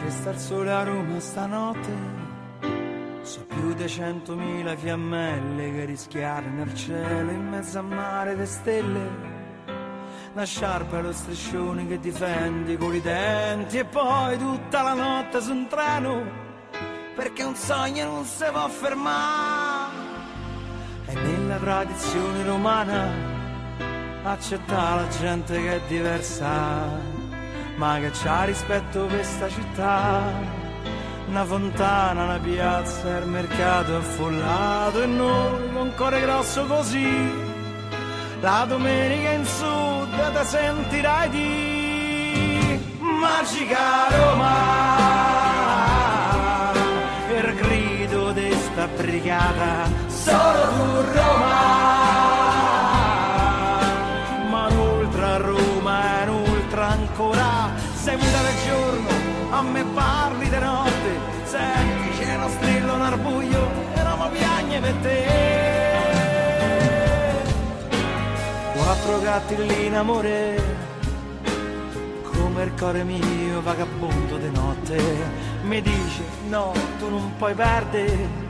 C'è star sole a Roma stanotte. So più di centomila fiammelle che rischiare nel cielo in mezzo a mare di stelle. Una sciarpa e lo striscione che difendi con i denti E poi tutta la notte su un treno Perché un sogno non si può fermare. E nella tradizione romana Accettare la gente che è diversa ma che c'ha rispetto per questa città. Una fontana, una piazza, il mercato affollato e noi con cuore grosso così. La domenica in sud te sentirai di Magica Roma. Il grido di sta brigata, solo tu ancora sei muta del giorno, a me parli di notte, senti c'è uno strillo nel buio e non mi piagne per te. Quattro gatti lì in amore, come il cuore mio vagabondo di notte, mi dice no, tu non puoi perdere.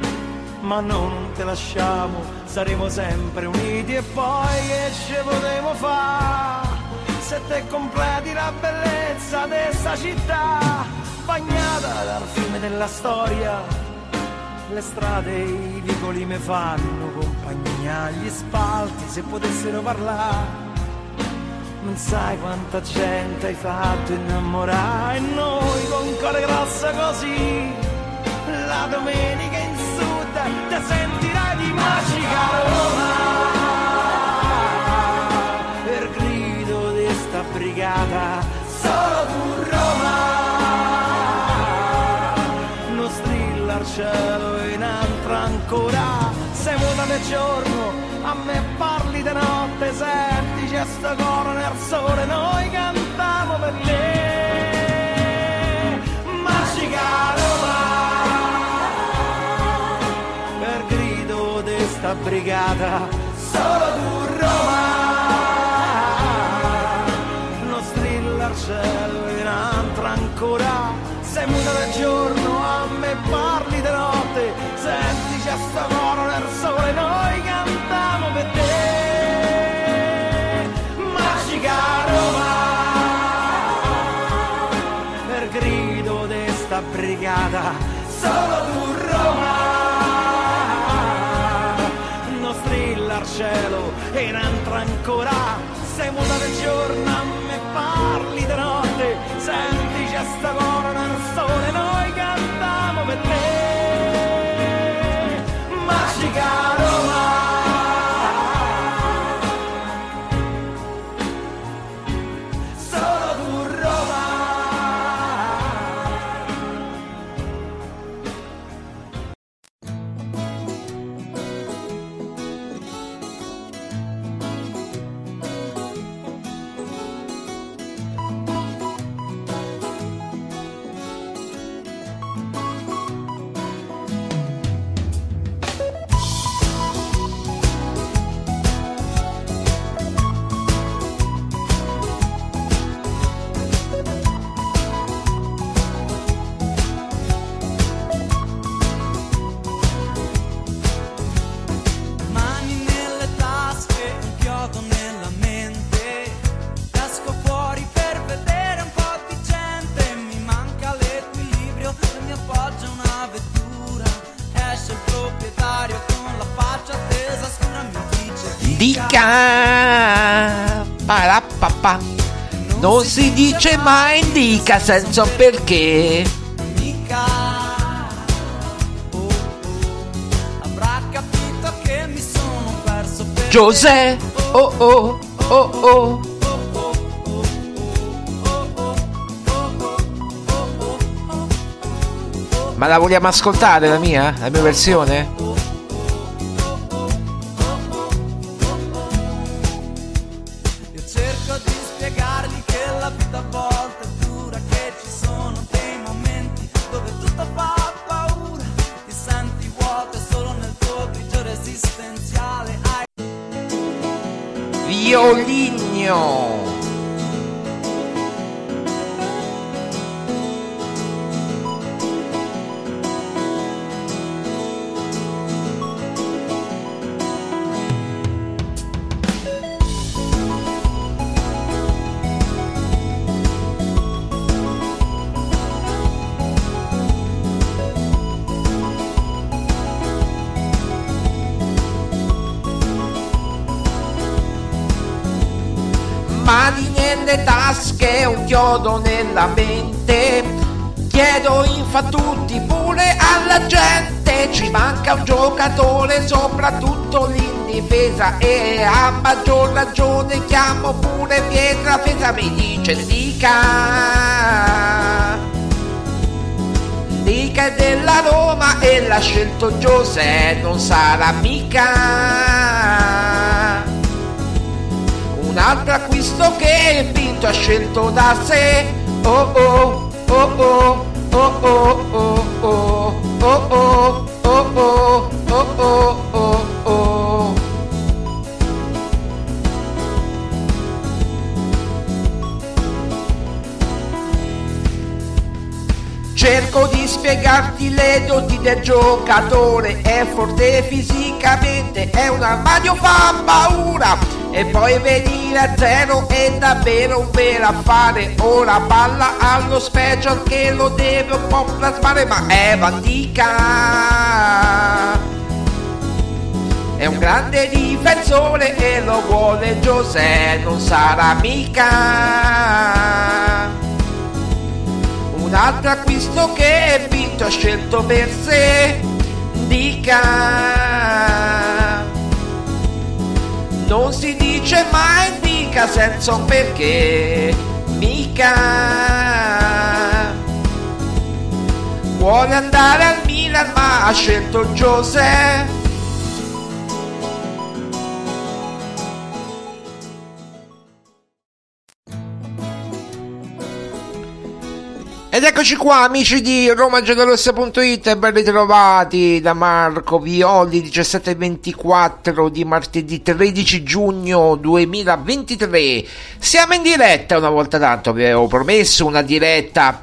Ma no, non te lasciamo, saremo sempre uniti e poi che ci potremo fare? Se te completi la bellezza di questa città, bagnata dal fiume della storia. Le strade e i vicoli mi fanno compagnia, gli spalti se potessero parlare. Non sai quanta gente hai fatto innamorare noi con cuore grosso così. La domenica in sud te sentirai di magica Roma. Brigata, solo tu Roma. Non strilla al cielo in altra ancora, sei muta del giorno, a me parli di notte, senti c'è sto coro nel sole, noi cantiamo per te. Magica Roma, per grido di sta brigata, solo tu solo tu Roma non strilla al cielo in altra ancora. Sei muta del giorno a me parli di notte, senti c'è sta nel sole, noi cantiamo per te, magica dice mai indica senza perché. mica. Oh, avrà capito che mi sono perso per Giuseppe, oh oh, oh oh. Ma la vogliamo ascoltare la mia? La mia versione? Un giocatore, soprattutto lì in difesa. E a maggior ragione chiamo pure Pietra Fesa. Mi dice dica. Dica è della Roma e l'ha scelto Giuseppe, non sarà mica un altro acquisto che il Pinto ha scelto da sé. Oh oh, oh oh, oh oh, oh oh, oh oh, oh oh, oh oh. Cerco di spiegarti le doti del giocatore, è forte fisicamente, è un armadio fa paura e poi venire a zero è davvero un vero affare. Ora palla allo special che lo deve un po' plasmare, ma è antica. È un grande difensore e lo vuole Giuseppe, non sarà mica un altro acquisto che Pinto ha scelto per sé. Dica, non si dice mai dica senza un perché, mica. Vuole andare al Milan ma ha scelto Giuseppe. Ed eccoci qua amici di romagiallorossa.it ben ritrovati da Marco Violi 1724 di martedì 13 giugno 2023 Siamo in diretta una volta tanto, vi avevo promesso una diretta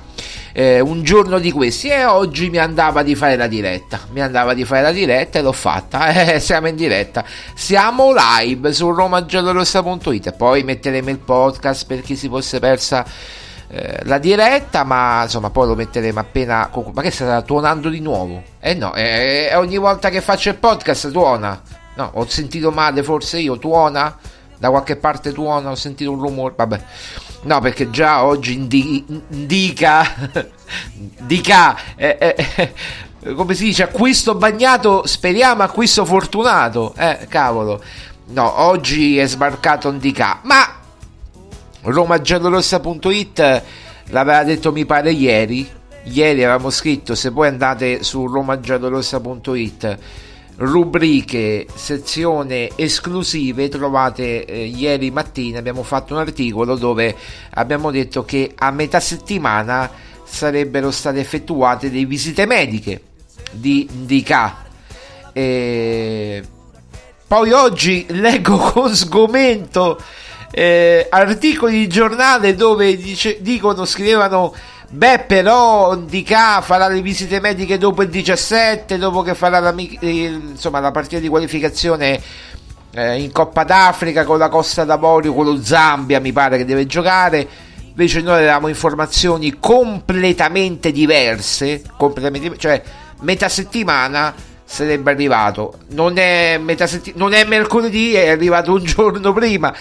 eh, un giorno di questi e oggi mi andava di fare la diretta mi andava di fare la diretta e l'ho fatta eh, siamo in diretta. Siamo live su romagiallorossa.it poi metteremo il podcast per chi si fosse persa eh, la diretta, ma insomma poi lo metteremo appena. Ma che sta tuonando di nuovo? Eh no, eh, ogni volta che faccio il podcast tuona. No, ho sentito male, forse io tuona. Da qualche parte tuona, ho sentito un rumore. Vabbè, no, perché già oggi indi- indica. dica. Eh, eh, come si dice, acquisto bagnato, speriamo acquisto fortunato. Eh, cavolo. No, oggi è sbarcato un dica. Ma romagiallorossa.it l'aveva detto mi pare ieri. Ieri avevamo scritto se poi andate su romagiallorossa.it rubriche sezione esclusive trovate eh, ieri mattina abbiamo fatto un articolo dove abbiamo detto che a metà settimana sarebbero state effettuate delle visite mediche di Indica e poi oggi leggo con sgomento eh, articoli di giornale dove dice, dicono, scrivevano beh però Dica farà le visite mediche dopo il 17 dopo che farà la, insomma, la partita di qualificazione eh, in Coppa d'Africa con la Costa d'Avorio con lo Zambia mi pare che deve giocare. Invece noi avevamo informazioni completamente diverse completamente, cioè metà settimana sarebbe arrivato. Non è, metà setti- non è mercoledì è arrivato un giorno prima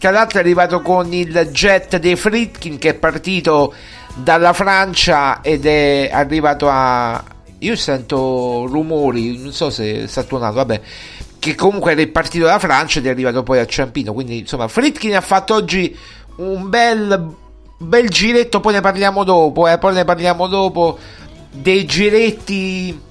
tra l'altro è arrivato con il jet dei Fritkin che è partito dalla Francia ed è arrivato a io sento rumori non so se sta tuonato vabbè che comunque era partito della Francia ed è arrivato poi a Ciampino. Quindi insomma, Fritkin ha fatto oggi un bel, bel giretto. Poi ne parliamo dopo. Eh, poi ne parliamo dopo dei giretti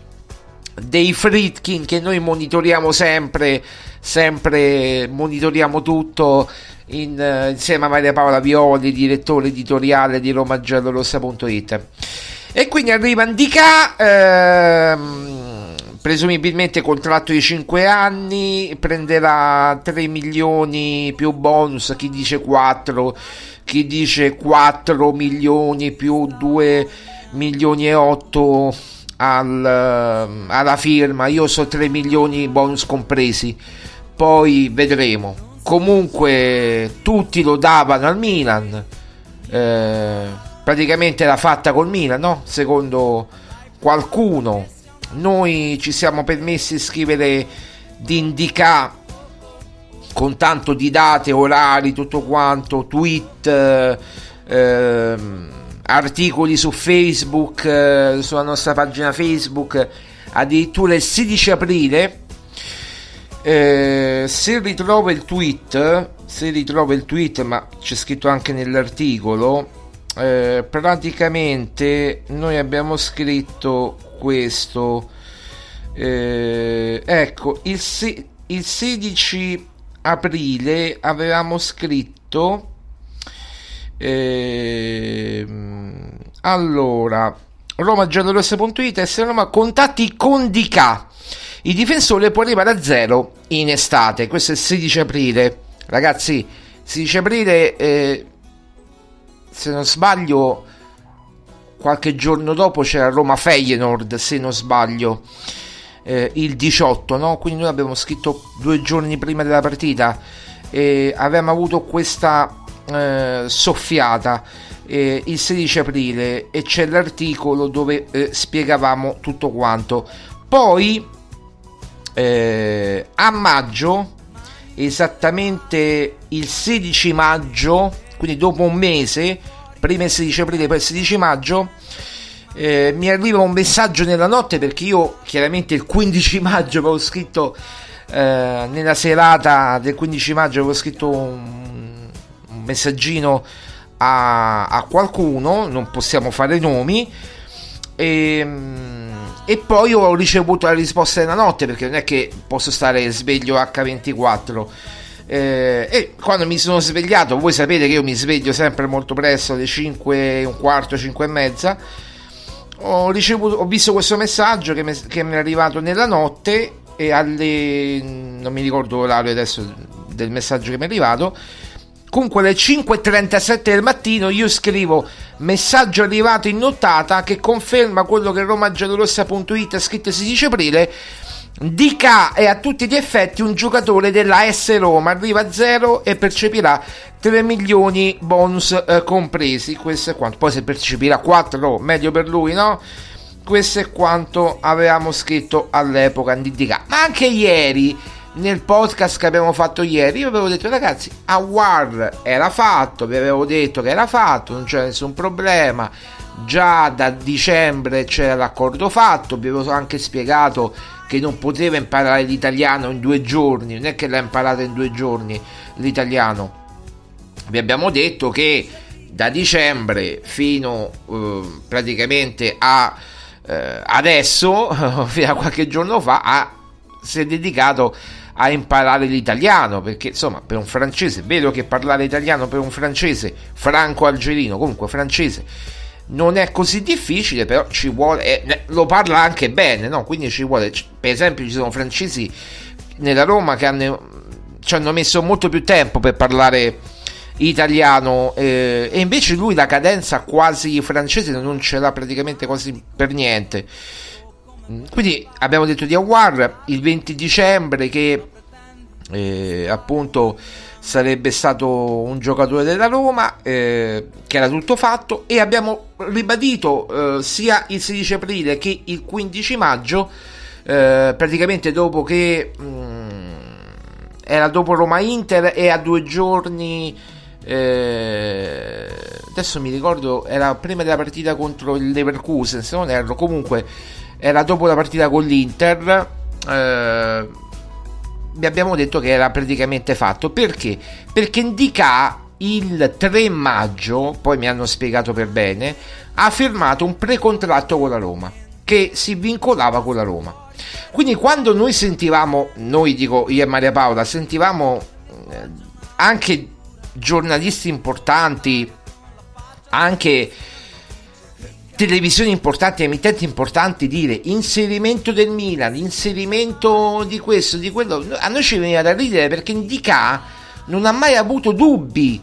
dei Fritkin che noi monitoriamo sempre. Sempre monitoriamo tutto in, uh, insieme a Maria Paola Violi, direttore editoriale di romagiallorossa.it. E quindi arriva Indica. Ehm, presumibilmente contratto di 5 anni, prenderà 3 milioni più bonus, chi dice 4, chi dice 4 milioni più 2 milioni e 8 al, alla firma, io so 3 milioni bonus compresi, poi vedremo. Comunque tutti lo davano al Milan, eh, praticamente era fatta col Milan, no? Secondo qualcuno noi ci siamo permessi di scrivere di indicare con tanto di date, orari, tutto quanto, tweet, eh, ehm, articoli su Facebook, eh, sulla nostra pagina Facebook, addirittura il 16 aprile. Eh, se ritrovo il tweet, se ritrovo il tweet, ma c'è scritto anche nell'articolo, eh, praticamente noi abbiamo scritto questo. Eh, ecco, il, se- il 16 aprile avevamo scritto. Eh, allora, romagiallorossa.it S Roma contatti con DK. Il difensore può arrivare a zero in estate. Questo è il 16 aprile. Ragazzi, 16 aprile, eh, se non sbaglio, qualche giorno dopo c'era Roma Feyenoord se non sbaglio eh, il 18 no? quindi noi abbiamo scritto due giorni prima della partita e avevamo avuto questa eh, soffiata eh, il 16 aprile e c'è l'articolo dove eh, spiegavamo tutto quanto poi eh, a maggio esattamente il 16 maggio quindi dopo un mese prima il 16 aprile, poi il 16 maggio. Eh, mi arriva un messaggio nella notte perché io chiaramente il 15 maggio avevo scritto eh, nella serata del 15 maggio avevo scritto un, messaggino a, a, qualcuno, non possiamo fare nomi e, ehm, e, poi ho ricevuto la risposta nella notte perché non è che posso stare sveglio H24 eh, e quando mi sono svegliato, voi sapete che io mi sveglio sempre molto presto, alle 5, un quarto, 5 e mezza. Ho, ricevuto, ho visto questo messaggio che mi, che mi è arrivato nella notte e alle non mi ricordo l'orario adesso del messaggio che mi è arrivato. Comunque alle 5.37 del mattino io scrivo messaggio arrivato in nottata che conferma quello che romagiallorossa.it ha scritto il 16 aprile Dica è a tutti gli effetti un giocatore della S Roma, arriva a zero e percepirà 3 milioni bonus eh, compresi. Questo è quanto. Poi se percepirà 4, meglio per lui, no? Questo è quanto avevamo scritto all'epoca di Dica. Ma anche ieri, nel podcast che abbiamo fatto ieri, io avevo detto ragazzi, a War era fatto, vi avevo detto che era fatto, non c'è nessun problema. Già da dicembre c'era l'accordo fatto, vi avevo anche spiegato che non poteva imparare l'italiano in due giorni, non è che l'ha imparato in due giorni l'italiano. Vi abbiamo detto che da dicembre fino eh, praticamente a eh, adesso, fino a qualche giorno fa, ha, si è dedicato a imparare l'italiano perché insomma per un francese, vedo che parlare italiano per un francese franco-algerino, comunque francese non è così difficile, però ci vuole, eh, lo parla anche bene, no? quindi ci vuole, per esempio ci sono francesi nella Roma che hanno, ci hanno messo molto più tempo per parlare italiano eh, e invece lui la cadenza quasi francese non ce l'ha praticamente quasi per niente. Quindi abbiamo detto di Awar il 20 dicembre che eh, appunto sarebbe stato un giocatore della Roma, eh, che era tutto fatto, e abbiamo ribadito eh, sia il 16 aprile che il 15 maggio, eh, praticamente dopo che mh, mm, era dopo Roma Inter e a due giorni. Eh, adesso mi ricordo era prima della partita contro il Leverkusen se non erro comunque era dopo la partita con l'Inter eh, vi abbiamo detto che era praticamente fatto. Perché? Perché Indica il 3 maggio, poi mi hanno spiegato per bene, ha firmato un precontratto con la Roma che si vincolava con la Roma. Quindi quando noi sentivamo, noi dico io e Maria Paola, sentivamo eh, anche giornalisti importanti, anche televisioni importanti, emittenti importanti dire inserimento del Milan, inserimento di questo, di quello, a noi ci veniva da ridere perché Indica non ha mai avuto dubbi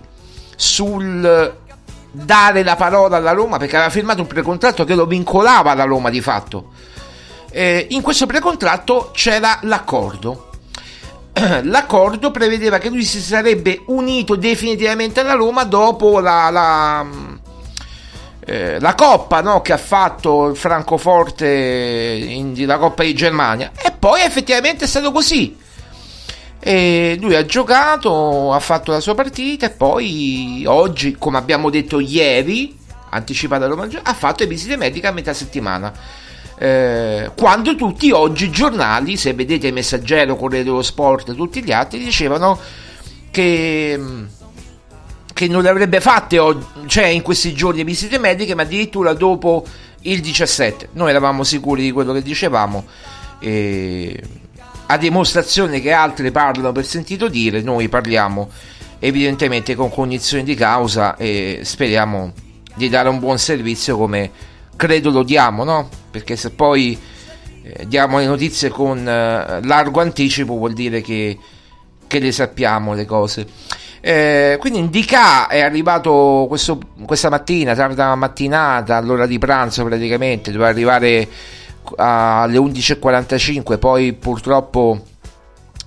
sul dare la parola alla Roma perché aveva firmato un precontratto che lo vincolava alla Roma di fatto. Eh, in questo precontratto c'era l'accordo. L'accordo prevedeva che lui si sarebbe unito definitivamente alla Roma dopo la, la, eh, la Coppa no, che ha fatto il Francoforte in, la Coppa di Germania. E poi effettivamente è stato così. E lui ha giocato ha fatto la sua partita e poi oggi come abbiamo detto ieri anticipato a Roma ha fatto le visite mediche a metà settimana. Eh, quando tutti oggi i giornali se vedete messaggero Corriere dello Sport tutti gli altri dicevano che che non le avrebbe fatte cioè in questi giorni visite mediche, ma addirittura dopo il 17. Noi eravamo sicuri di quello che dicevamo. E a dimostrazione che altri parlano per sentito dire, noi parliamo evidentemente con cognizione di causa e speriamo di dare un buon servizio come credo lo diamo, no? Perché se poi eh, diamo le notizie con eh, largo anticipo vuol dire che, che le sappiamo le cose. Eh, quindi Indica è arrivato questo, questa mattina, tarda mattinata, all'ora di pranzo praticamente, doveva arrivare alle 11.45, poi purtroppo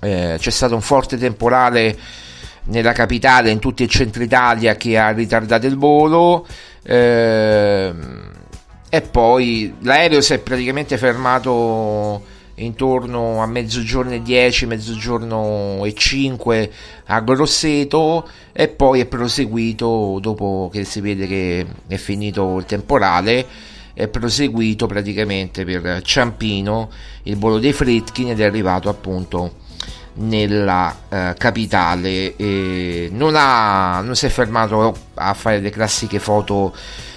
eh, c'è stato un forte temporale nella capitale, in tutto il centro Italia che ha ritardato il volo. Eh, e poi l'aereo si è praticamente fermato intorno a mezzogiorno e 10, mezzogiorno e 5 a Grosseto e poi è proseguito dopo che si vede che è finito il temporale è proseguito praticamente per Ciampino il volo dei Fritkin ed è arrivato appunto nella eh, capitale. Non, ha, non si è fermato a fare le classiche foto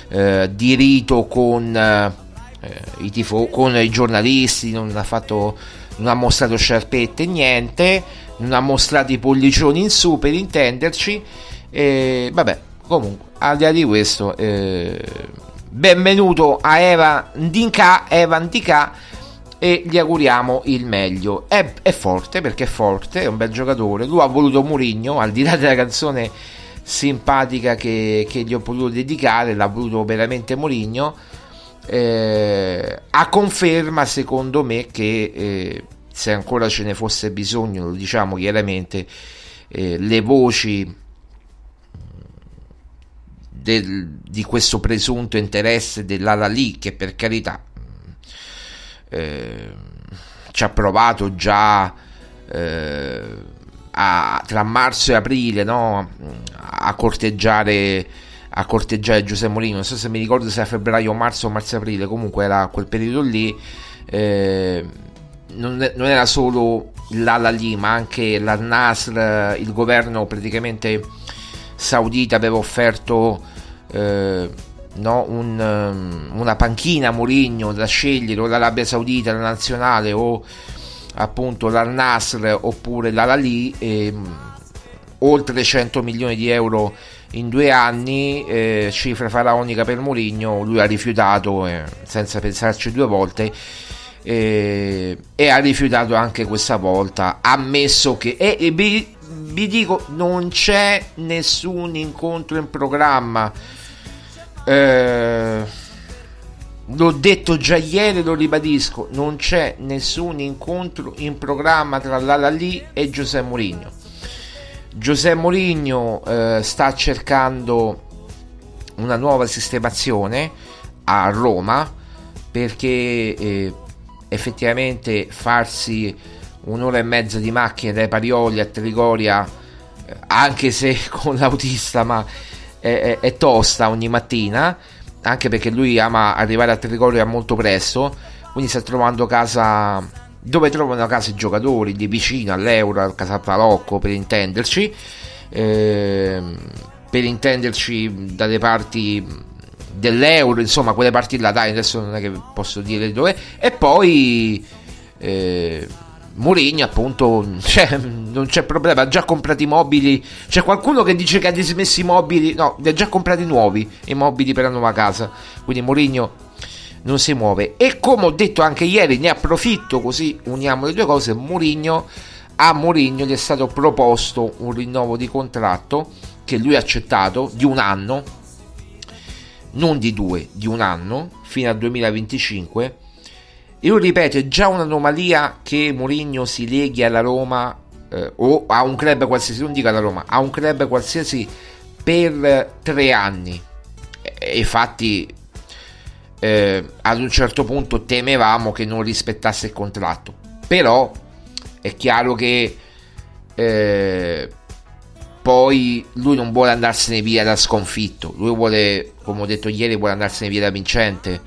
eh, di rito con eh, i tifo- con i giornalisti, non ha, fatto, non ha mostrato sciarpette, niente, non ha mostrato i pollicioni in su per intenderci. E, vabbè, comunque, al di là di questo, eh, benvenuto a Eva Ndinka, Eva Ndinka e gli auguriamo il meglio. È, è, forte perché è forte, è un bel giocatore. Lui ha voluto Murigno, al di là della canzone simpatica che, che gli ho potuto dedicare, l'ha voluto veramente Murigno eh, a conferma secondo me che eh, se ancora ce ne fosse bisogno, lo diciamo chiaramente, eh, le voci del, di questo presunto interesse dell'ala lì, che per carità eh, ci ha provato già eh, a, tra marzo e aprile no? a corteggiare a corteggiare Giuseppe Molino, non so se mi ricordo se era febbraio, marzo o marzo-aprile, comunque era quel periodo lì, eh, non, non, era solo l'Ala lì, ma anche la Nasr, il governo praticamente saudita aveva offerto eh, no, un, um, una panchina a Mourinho da scegliere o l'Arabia Saudita, la nazionale o appunto l'Al Nasr oppure l'Ala lì, e, oltre 100 milioni di euro in due anni, eh, cifra faraonica per Mourinho, lui ha rifiutato eh, senza pensarci due volte eh, e ha rifiutato anche questa volta, ammesso che... E, e vi, vi, dico, non c'è nessun incontro in programma. Eh, l'ho detto già ieri, lo ribadisco, non c'è nessun incontro in programma tra Lala Lee e Giuseppe Mourinho Giuseppe Mourinho eh, sta cercando una nuova sistemazione a Roma perché eh, effettivamente farsi un'ora e mezza di macchina dai Parioli a Trigoria eh, anche se con l'autista ma è, è, è, tosta ogni mattina anche perché lui ama arrivare a Trigoria molto presto quindi sta trovando casa dove trovano casa i giocatori di vicino all'Euro, al Casapalocco per intenderci, eh, per intenderci dalle parti dell'Euro, insomma quelle parti là, dai, adesso non è che posso dire dove, e poi... Eh, Mourinho appunto cioè, non c'è problema ha già comprato i mobili. C'è qualcuno che dice che ha dismesso i mobili no li ha già comprati nuovi i mobili per la nuova casa. Quindi Mourinho non si muove e come ho detto anche ieri ne approfitto così uniamo le due cose Mourinho a Mourinho gli è stato proposto un rinnovo di contratto che lui ha accettato di un anno non di due di un anno fino al 2025 io ripeto, è già un'anomalia che Mourinho si leghi alla Roma eh, o a un club qualsiasi, non dico alla Roma, a un club qualsiasi per tre anni. E infatti eh, ad un certo punto temevamo che non rispettasse il contratto. Però è chiaro che eh, poi lui non vuole andarsene via da sconfitto, lui vuole, come ho detto ieri, vuole andarsene via da vincente.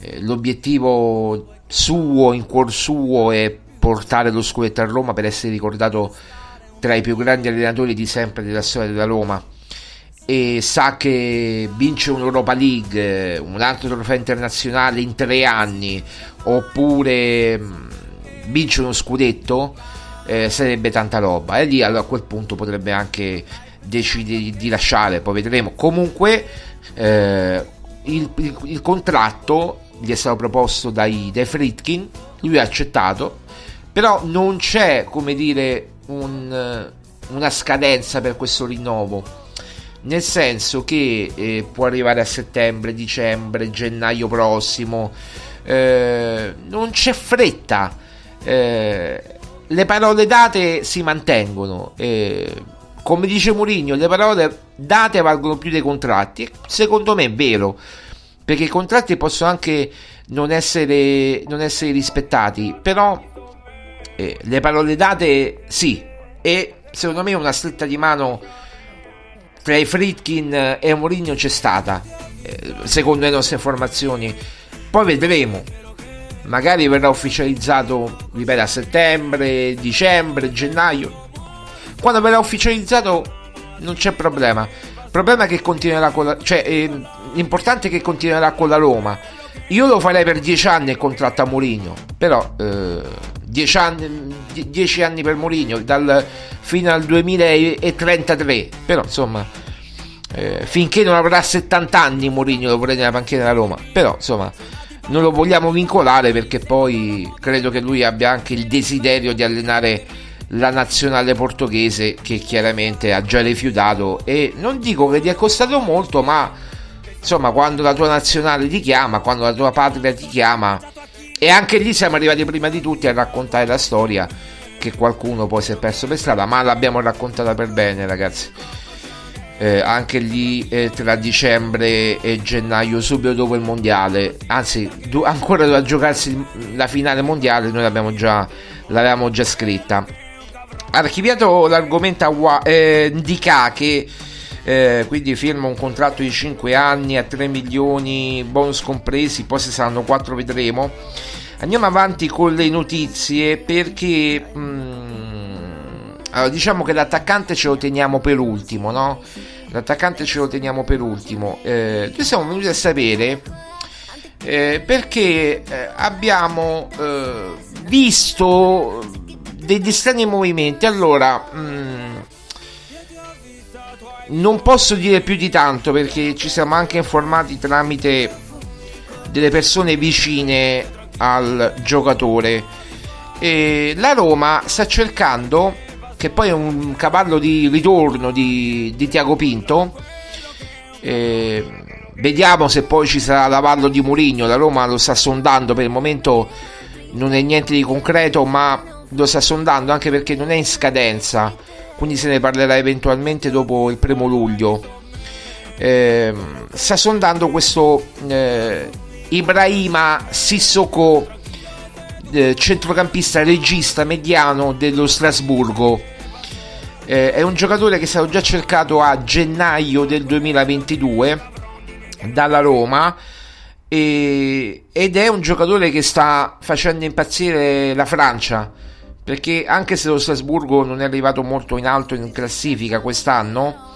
Eh, l'obiettivo suo, in cuor suo, è portare lo scudetto a Roma per essere ricordato tra i più grandi allenatori di sempre della storia della Roma e sa che vince un'Europa League, un altro trofeo internazionale in tre anni oppure mm, vince uno scudetto eh, sarebbe tanta roba. E lì allora a quel punto potrebbe anche decidere di, di lasciare poi vedremo. Comunque eh, il, il, il contratto gli è stato proposto dai, dai Fritkin, lui ha accettato, però non c'è, come dire, un, una scadenza per questo rinnovo, nel senso che eh, può arrivare a settembre, dicembre, gennaio prossimo, eh, non c'è fretta, eh, le parole date si mantengono. Eh, come dice Mourinho, le parole date valgono più dei contratti. Secondo me è vero perché i contratti possono anche non essere, non essere rispettati, però eh, le parole date sì, e secondo me una stretta di mano tra i Fritkin e Mourinho c'è stata, eh, secondo le nostre informazioni. Poi vedremo, magari verrà ufficializzato, ripeto, a settembre, dicembre, gennaio. Quando verrà ufficializzato non c'è problema. Il problema è che continuerà con la... cioè... Eh, l'importante è che continuerà con la Roma. Io lo farei per 10 anni il contratto a Mourinho, però 10 eh, anni, dieci anni per Mourinho dal, fino al 2033, però insomma eh, finché non avrà 70 anni Mourinho lo vorrei nella panchina della Roma, però insomma non lo vogliamo vincolare perché poi credo che lui abbia anche il desiderio di allenare la nazionale portoghese che chiaramente ha già rifiutato. E non dico che gli è costato molto ma insomma, quando la tua nazionale ti chiama, quando la tua patria ti chiama, e anche lì siamo arrivati prima di tutti a raccontare la storia che qualcuno poi si è perso per strada, ma l'abbiamo raccontata per bene, ragazzi. Eh, anche lì eh, tra dicembre e gennaio, subito dopo il mondiale, anzi, do- ancora da giocarsi la finale mondiale, noi l'abbiamo già, l'avevamo già scritta. Archiviato l'argomento a eh, Ndika che eh, quindi firma un contratto di 5 anni a 3 milioni, bonus compresi, poi se saranno 4 vedremo. Andiamo avanti con le notizie perché mh, mm, allora, diciamo che l'attaccante ce lo teniamo per ultimo, no? L'attaccante ce lo teniamo per ultimo. Eh, noi siamo venuti a sapere eh, perché eh, abbiamo eh, visto degli strani movimenti. Allora, mh, mm, non posso dire più di tanto perché ci siamo anche informati tramite delle persone vicine al giocatore. E la Roma sta cercando, che poi è un cavallo di ritorno di, di Tiago Pinto. Eh, vediamo se poi ci sarà l'avallo di Mourinho. La Roma lo sta sondando per il momento, non è niente di concreto, ma lo sta sondando anche perché non è in scadenza quindi se ne parlerà eventualmente dopo il primo luglio. Eh, sta sondando questo eh, Ibrahima Sissoko, eh, centrocampista regista mediano dello Strasburgo. Eh, è un giocatore che è stato già cercato a gennaio del 2022 dalla Roma e, ed è un giocatore che sta facendo impazzire la Francia perché anche se lo Strasburgo non è arrivato molto in alto in classifica quest'anno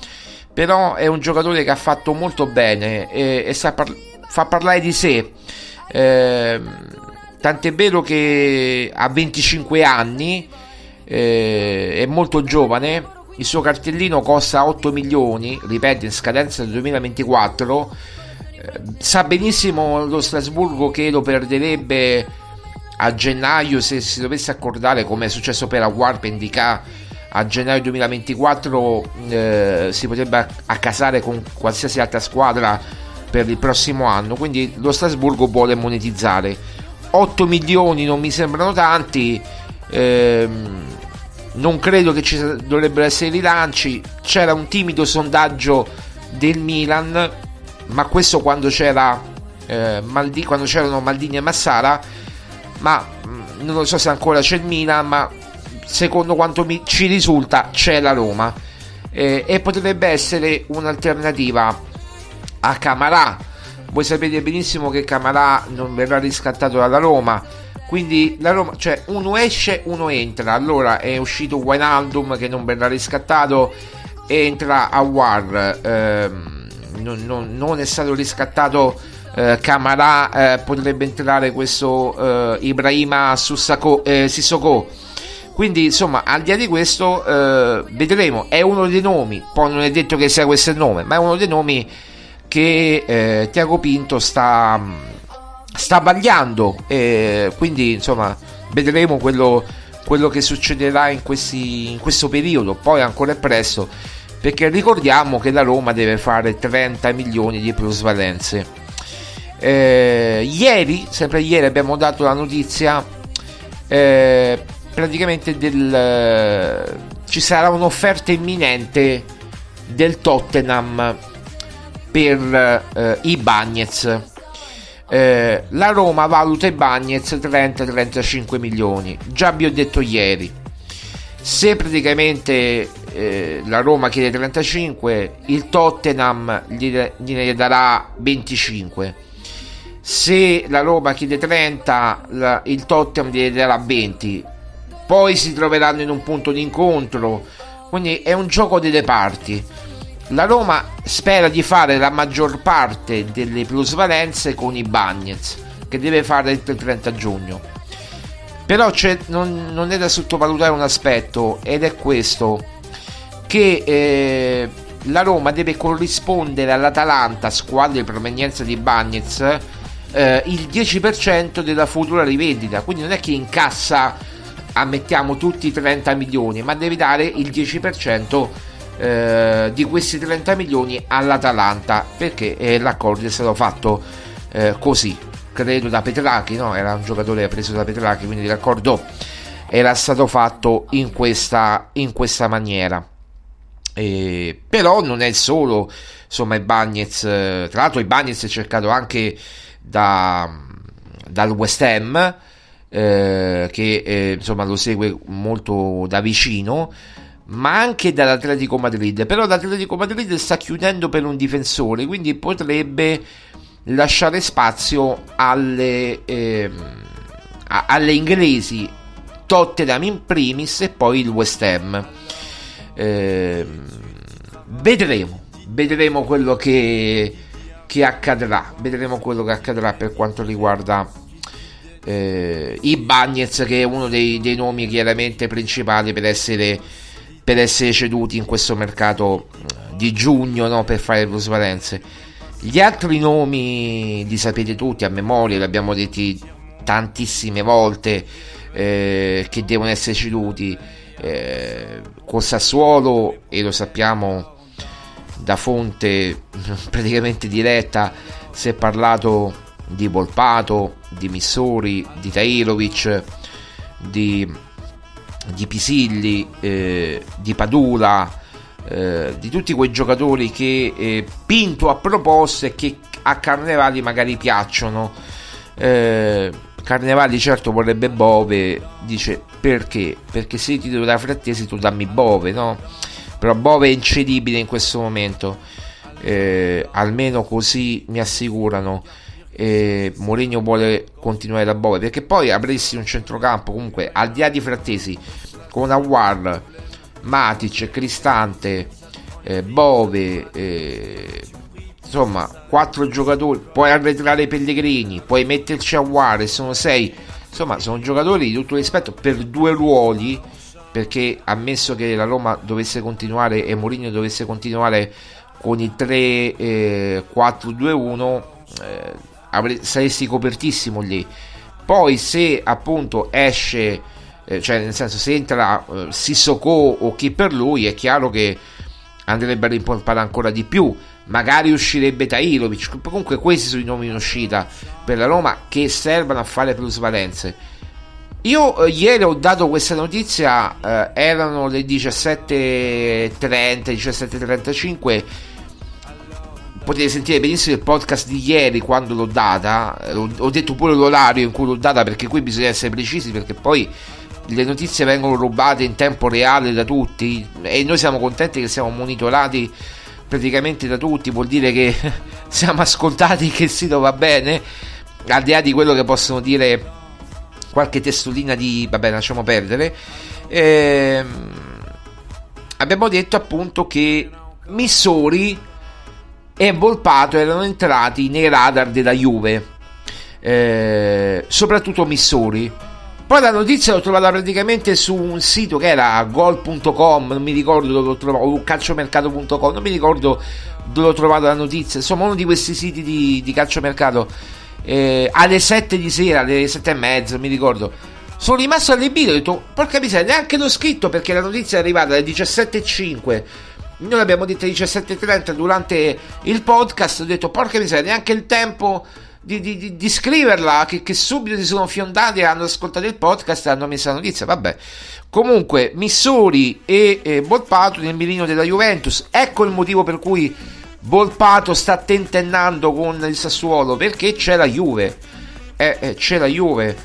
però è un giocatore che ha fatto molto bene e, e par- fa parlare di sé. Eh, tant'è vero che ha 25 anni eh, è molto giovane. Il suo cartellino costa 8 milioni ripeto in scadenza del 2024 eh, sa benissimo lo Strasburgo che lo perderebbe a gennaio se si dovesse accordare come è successo per Aguar Pendica a gennaio 2024 eh, si potrebbe accasare con qualsiasi altra squadra per il prossimo anno. Quindi lo Strasburgo vuole monetizzare. 8 milioni non mi sembrano tanti ehm, non credo che ci dovrebbero essere rilanci. C'era un timido sondaggio del Milan ma questo quando c'era eh, Maldi, quando c'erano Maldini e Massara ma mh, mm, non so se ancora c'è il Milan ma secondo quanto mi, ci risulta c'è la Roma eh, e potrebbe essere un'alternativa a Camarà voi sapete benissimo che Camarà non verrà riscattato dalla Roma quindi la Roma, cioè uno esce, uno entra. Allora è uscito Wijnaldum che non verrà riscattato, entra a War. Ehm, non, non, non, è stato riscattato eh, Camarà, eh, potrebbe entrare questo eh, Ibrahima Sussako, eh, Sissoko. Quindi insomma, al di là di questo, eh, vedremo. È uno dei nomi, poi non è detto che sia questo il nome, ma è uno dei nomi che eh, Tiago Pinto sta, sta vagliando. quindi insomma, vedremo quello, quello che succederà in, questi, in questo periodo. Poi ancora è presto perché ricordiamo che la Roma deve fare 30 milioni di plusvalenze. Eh, ieri, sempre ieri, abbiamo dato la notizia eh, praticamente del eh, ci sarà un'offerta imminente del Tottenham per eh, i Bagnets. Eh, la Roma valuta i Bagnets 30-35 milioni. Già vi ho detto ieri. Se praticamente eh, la Roma chiede 35, il Tottenham gliene, darà 25. Se la Roma chiede 30, la, il Tottenham gliene darà 20. Poi si troveranno in un punto di incontro. Quindi è un gioco delle parti. La Roma spera di fare la maggior parte delle plusvalenze con i Bagnets, che deve fare il 30 giugno. Però non, non, è da sottovalutare un aspetto, ed è questo che eh, la Roma deve corrispondere all'Atalanta, squadra di provenienza di Bagnets, eh, il 10% della futura rivendita. Quindi non è che incassa, ammettiamo tutti i 30 milioni, ma deve dare il 10% eh, di questi 30 milioni all'Atalanta perché eh, l'accordo è stato fatto eh, così. Credo da Petrachi, no? Era un giocatore preso da Petrachi, quindi l'accordo era stato fatto in questa, in questa maniera. Eh, però non è il solo, insomma, i Bagnets, eh, tra l'altro i Bagnets è cercato anche da, dal West Ham, eh, che eh, insomma lo segue molto da vicino, ma anche dall'Atletico Madrid. Però l'Atletico Madrid sta chiudendo per un difensore, quindi potrebbe lasciare spazio alle, ehm, alle inglesi, Tottenham in primis e poi il West Ham. Eh, vedremo, vedremo quello che, che, accadrà. Vedremo quello che accadrà per quanto riguarda eh, i Bagnets, che è uno dei, dei, nomi chiaramente principali per essere, per essere ceduti in questo mercato di giugno no, per fare le plusvalenze. Gli altri nomi li sapete tutti a memoria, li abbiamo detti tantissime volte eh, che devono essere ceduti eh, col Sassuolo e lo sappiamo da fonte praticamente diretta si è parlato di Volpato, di Missori, di Tairovic, di, di Pisilli, eh, di Padula, eh, di tutti quei giocatori che eh, Pinto ha proposto e che a Carnevali magari piacciono. Eh, Carnevali certo vorrebbe Bove, dice perché? Perché se ti do da frattesi tu dammi Bove, no? Però Bove è incedibile in questo momento, eh, almeno così mi assicurano. eh, Mourinho vuole continuare da Bove perché poi avresti un centrocampo comunque al di là di Frattesi con Awar, Matic, Cristante, eh, Bove, eh, insomma, quattro giocatori. Puoi arretrare Pellegrini, puoi metterci Awar, sono sei. Insomma, sono giocatori di tutto rispetto per due ruoli. Perché ammesso che la Roma dovesse continuare e Mourinho dovesse continuare con il 3-4-2-1, eh, avre- saresti copertissimo lì. Poi se appunto esce eh, cioè nel senso se entra eh, Sissoko o chi per lui è chiaro che andrebbe a rimpolpare ancora di più. Magari uscirebbe Tailovic comunque questi sono i nomi in uscita per la Roma che servono a fare plusvalenze io eh, ieri ho dato questa notizia eh, erano le 17.30 17.35 potete sentire benissimo il podcast di ieri quando l'ho data. Eh, ho detto pure l'orario in cui l'ho data perché qui bisogna essere precisi perché poi le notizie vengono rubate in tempo reale da tutti. E noi siamo contenti che siamo monitorati praticamente da tutti, vuol dire che siamo ascoltati, che il sito va bene, al di là di quello che possono dire qualche testolina di... vabbè lasciamo perdere. Ehm, abbiamo detto appunto che Missori e Volpato erano entrati nei radar della Juve, eh, soprattutto Missori. Poi la notizia l'ho trovata praticamente su un sito che era gol.com, non mi ricordo dove l'ho trovato, o calciomercato.com, non mi ricordo dove ho trovato la notizia, insomma uno di questi siti di, di calciomercato, eh, alle 7 di sera, alle 7 e mezza, mi ricordo. Sono rimasto allibito, ho detto, porca miseria, neanche l'ho scritto perché la notizia è arrivata alle 17.05 noi l'abbiamo detto alle 17.30 durante il podcast, ho detto porca miseria, neanche il tempo di, di, di scriverla, che, che, subito si sono fiondati, hanno ascoltato il podcast e hanno messo la notizia. Vabbè, comunque, Missori e, e Volpato nel mirino della Juventus. Ecco il motivo per cui Volpato sta tentennando con il Sassuolo perché c'è la Juve. Eh, eh, c'è la Juve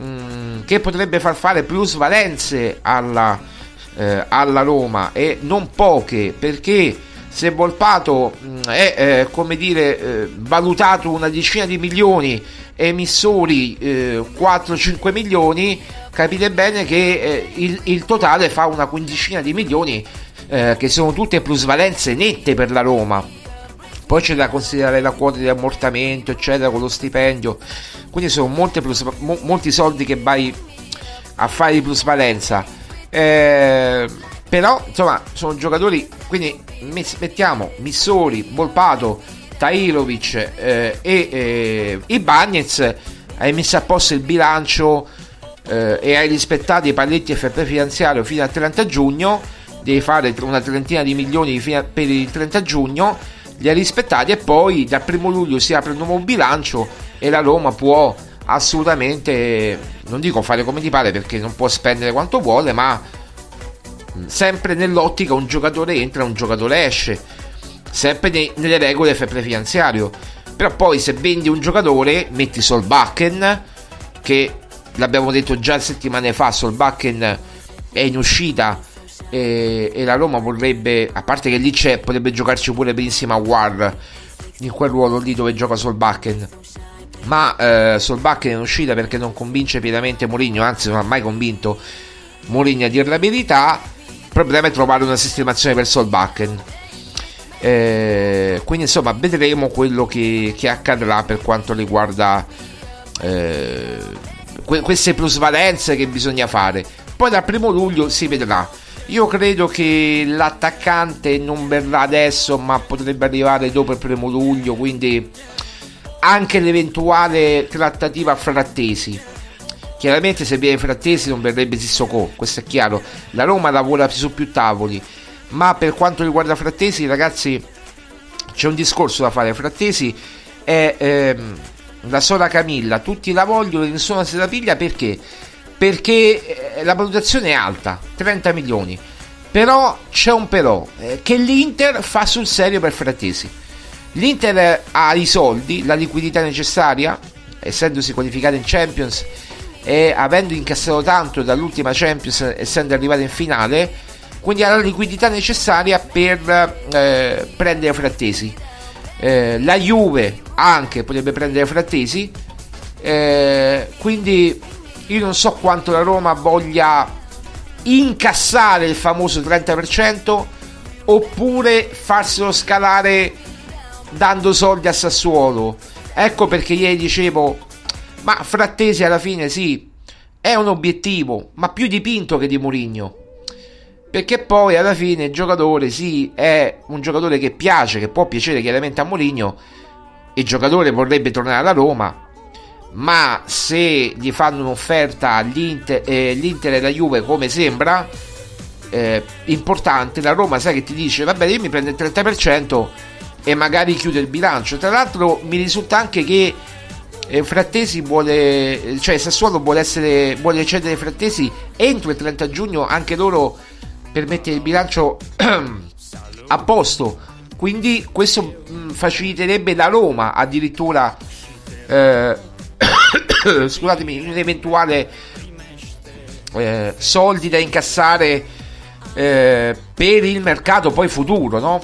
mm, che potrebbe far fare plusvalenze alla, eh, alla Roma e non poche perché se Volpato mm, è eh, come dire eh, valutato una decina di milioni emissori eh, 4-5 milioni capite bene che eh, il, il, totale fa una quindicina di milioni eh, che sono tutte plusvalenze nette per la Roma. Poi c'è da considerare la quota di ammortamento eccetera con lo stipendio. Quindi sono plus, mo, molti soldi che vai a fare di plusvalenza. Eh, però insomma sono giocatori quindi mettiamo Missori, Volpato Tailovic eh, e eh, Ibagnez hai messo a posto il bilancio eh, e hai rispettato i paletti fair finanziario fino al 30 giugno devi fare una trentina di milioni per il 30 giugno li hai rispettati e poi dal 1 luglio si apre un nuovo bilancio e la Roma può assolutamente non dico fare come ti pare perché non può spendere quanto vuole ma sempre nell'ottica un giocatore entra, un giocatore esce, sempre ne, nelle regole fair finanziario. Però poi se vendi un giocatore, metti Solbakken, che l'abbiamo detto già settimane fa, Solbakken è in uscita e, e, la Roma vorrebbe, a parte che lì c'è, potrebbe giocarci pure benissimo a War, in quel ruolo lì dove gioca Solbakken. Ma eh, Solbakken è uscita perché non convince pienamente Mourinho, anzi non ha mai convinto Mourinho a dire la verità il problema è trovare una sistemazione per Solbakken. Eh, quindi insomma vedremo quello che, che, accadrà per quanto riguarda eh, que- queste plusvalenze che bisogna fare. Poi dal primo luglio si vedrà. Io credo che l'attaccante non verrà adesso, ma potrebbe arrivare dopo il primo luglio, quindi anche l'eventuale trattativa frattesi Chiaramente se viene Frattesi non verrebbe Sissoko, questo è chiaro. La Roma lavora su più tavoli, ma per quanto riguarda Frattesi, ragazzi, c'è un discorso da fare. Frattesi è ehm, la sola Camilla, tutti la vogliono, nessuno se la piglia perché? Perché eh, la valutazione è alta, 30 milioni. Però c'è un però, eh, che l'Inter fa sul serio per Frattesi. L'Inter ha i soldi, la liquidità necessaria, essendosi qualificata in Champions e avendo incassato tanto dall'ultima Champions essendo arrivato in finale quindi ha la liquidità necessaria per eh, prendere Frattesi eh, la Juve anche potrebbe prendere Frattesi. Eh, quindi io non so quanto la Roma voglia incassare il famoso 30% oppure farselo scalare dando soldi a Sassuolo. Ecco perché ieri dicevo, ma Frattesi alla fine sì, è un obiettivo, ma più di Pinto che di Mourinho. Perché poi alla fine il giocatore sì, è un giocatore che piace, che può piacere chiaramente a Mourinho. Il giocatore vorrebbe tornare alla Roma, ma se gli fanno un'offerta all'Inter, eh, l'Inter e la Juve come sembra eh, importante, la Roma sai che ti dice vabbè io mi prendo il 30% e magari chiude il bilancio. Tra l'altro mi risulta anche che eh, Frattesi vuole, cioè Sassuolo vuole, essere, vuole cedere Frattesi entro il 30 giugno anche loro per mettere il bilancio a posto. Quindi questo mh, faciliterebbe la Roma addirittura, eh, scusatemi, un eventuale eh, soldi da incassare eh, per il mercato poi futuro, no?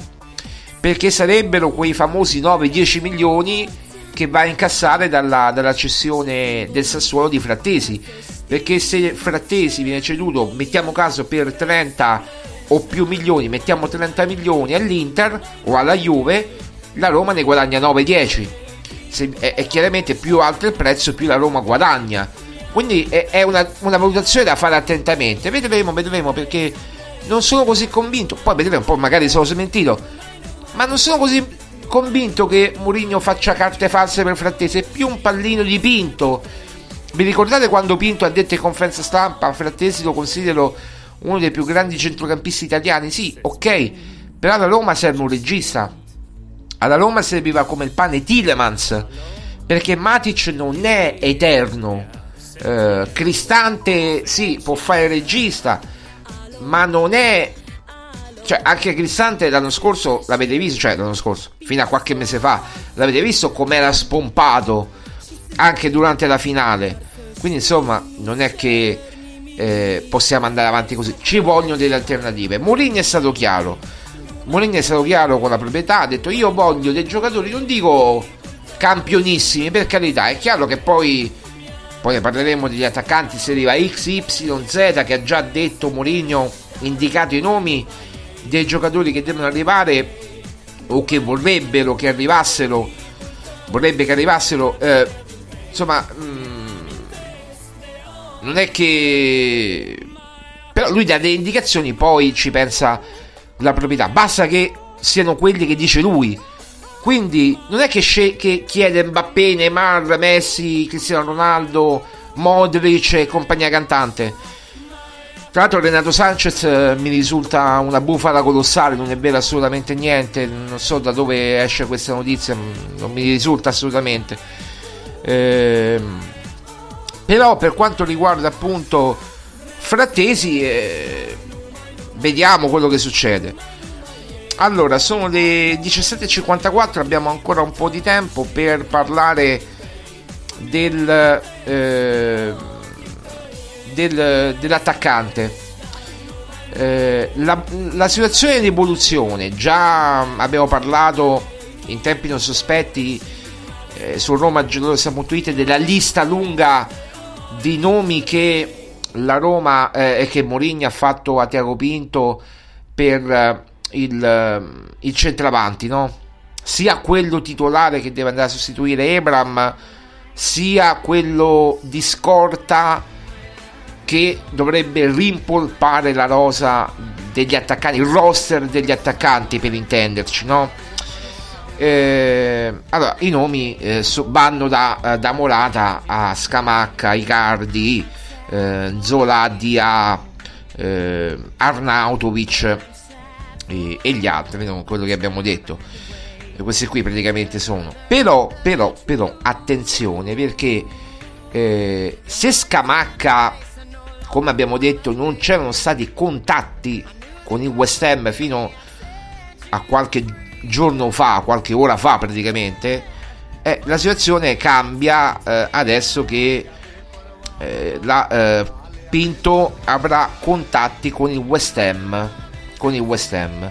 perché sarebbero quei famosi 9-10 milioni che va a incassare dalla, dalla, cessione del Sassuolo di Frattesi perché se Frattesi viene ceduto mettiamo caso per 30 o più milioni mettiamo 30 milioni all'Inter o alla Juve la Roma ne guadagna 9-10 se, è, è, chiaramente più alto il prezzo più la Roma guadagna quindi è, è una, una, valutazione da fare attentamente vedremo vedremo perché non sono così convinto poi vedremo un po' magari sono smentito ma non sono così convinto che Mourinho faccia carte false per Frattesi, è più un pallino di Pinto. Vi ricordate quando Pinto ha detto in conferenza stampa Frattesi lo considero uno dei più grandi centrocampisti italiani? Sì, ok, però alla Roma serve un regista. Alla Roma serviva come il pane Tillemans, perché Matic non è eterno. Eh, Cristante sì, può fare regista, ma non è cioè, anche Cristante l'anno scorso l'avete visto, cioè l'anno scorso, fino a qualche mese fa, l'avete visto come era spompato anche durante la finale. Quindi, insomma, non è che eh, possiamo andare avanti così. Ci vogliono delle alternative. Mourinho è stato chiaro. Mourinho è stato chiaro con la proprietà. Ha detto: Io voglio dei giocatori, non dico campionissimi, per carità. È chiaro che poi. Poi parleremo degli attaccanti. Se arriva XYZ che ha già detto Mourinho, indicato i nomi dei giocatori che devono arrivare o che vorrebbero che arrivassero, vorrebbe che arrivassero, eh, insomma, mh, mm, non è che... Però lui dà delle indicazioni, poi ci pensa la proprietà, basta che siano quelli che dice lui. Quindi non è che, sce- che chiede Mbappé, Neymar, Messi, Cristiano Ronaldo, Modric e compagnia cantante tra l'altro Renato Sanchez eh, mi risulta una bufala colossale, non è vero assolutamente niente, non so da dove esce questa notizia, non mi risulta assolutamente. Eh, però per quanto riguarda appunto Frattesi, eh, vediamo quello che succede. Allora, sono le 17.54, abbiamo ancora un po' di tempo per parlare del... Eh, del, dell'attaccante. Eh, la, la, situazione di evoluzione, già abbiamo parlato in tempi non sospetti eh, su romagelosa.it della lista lunga di nomi che la Roma eh, che Mourinho ha fatto a Tiago Pinto per eh, il, eh, il centravanti, no? sia quello titolare che deve andare a sostituire Ebram, sia quello di scorta che dovrebbe rimpolpare la rosa degli attaccanti, il roster degli attaccanti per intenderci, no? Eh, allora, i nomi eh, vanno da, eh, da, Morata a Scamacca, Icardi, eh, Zola, eh, Arnautovic e, e, gli altri, no? quello che abbiamo detto. E questi qui praticamente sono. Però, però, però, attenzione perché eh, se Scamacca come abbiamo detto non c'erano stati contatti con il West Ham fino a qualche giorno fa, qualche ora fa praticamente, eh, la situazione cambia eh, adesso che eh, la, eh, Pinto avrà contatti con il West Ham. Con il West Ham.